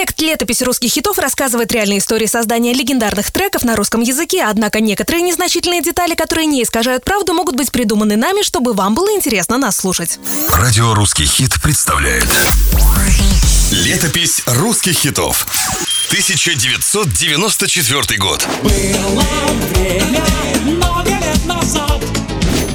Проект «Летопись русских хитов» рассказывает реальные истории создания легендарных треков на русском языке, однако некоторые незначительные детали, которые не искажают правду, могут быть придуманы нами, чтобы вам было интересно нас слушать. Радио «Русский хит» представляет. Летопись русских хитов 1994 год. Было время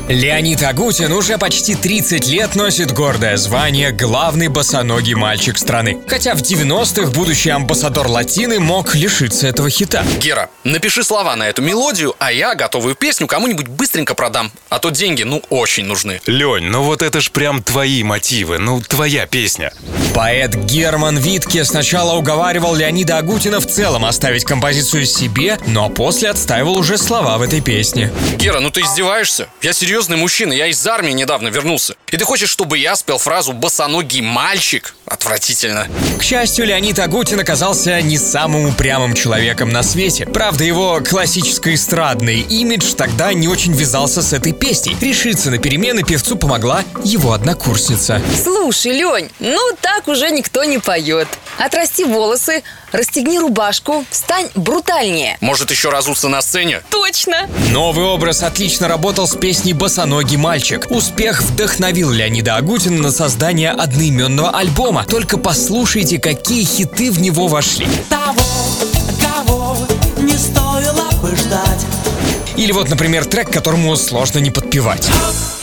Леонид Агутин уже почти 30 лет носит гордое звание «Главный босоногий мальчик страны». Хотя в 90-х будущий амбассадор латины мог лишиться этого хита. Гера, напиши слова на эту мелодию, а я готовую песню кому-нибудь быстренько продам. А то деньги, ну, очень нужны. Лень, ну вот это ж прям твои мотивы, ну твоя песня. Поэт Герман Витке сначала уговаривал Леонида Агутина в целом оставить композицию себе, но после отстаивал уже слова в этой песне. Гера, ну ты издеваешься? Я серьезный мужчина, я из армии недавно вернулся. И ты хочешь, чтобы я спел фразу «босоногий мальчик»? Отвратительно. К счастью, Леонид Агутин оказался не самым упрямым человеком на свете. Правда, его классическо-эстрадный имидж тогда не очень вязался с этой песней. Решиться на перемены певцу помогла его однокурсница. Слушай, Лень, ну так уже никто не поет. Отрасти волосы, расстегни рубашку, стань брутальнее. Может еще разуться на сцене? Точно! Новый образ отлично работал с песней «Босоногий мальчик». Успех вдохновил Леонида Агутина на создание одноименного альбома. Только послушайте, какие хиты в него вошли. Того, кого не стоило бы ждать Или вот, например, трек, которому сложно не подпевать.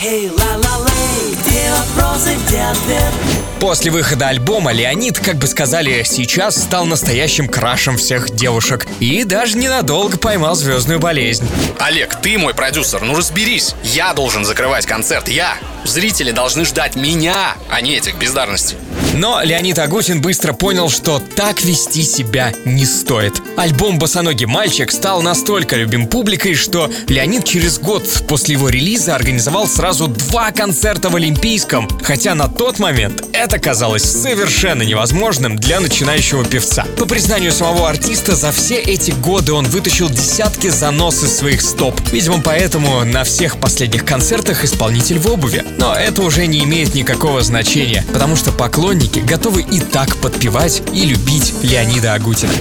Эй, ла-ла-лей, где вопросы, где ответ? После выхода альбома Леонид, как бы сказали, сейчас стал настоящим крашем всех девушек. И даже ненадолго поймал звездную болезнь. Олег, ты мой продюсер, ну разберись. Я должен закрывать концерт, я. Зрители должны ждать меня, а не этих бездарностей. Но Леонид Агутин быстро понял, что так вести себя не стоит. Альбом «Босоногий мальчик» стал настолько любим публикой, что Леонид через год после его релиза организовал сразу два концерта в Олимпийском, хотя на тот момент это казалось совершенно невозможным для начинающего певца. По признанию самого артиста, за все эти годы он вытащил десятки занос из своих стоп. Видимо, поэтому на всех последних концертах исполнитель в обуви. Но это уже не имеет никакого значения, потому что поклонники готовы и так подпевать и любить Леонида Агутина.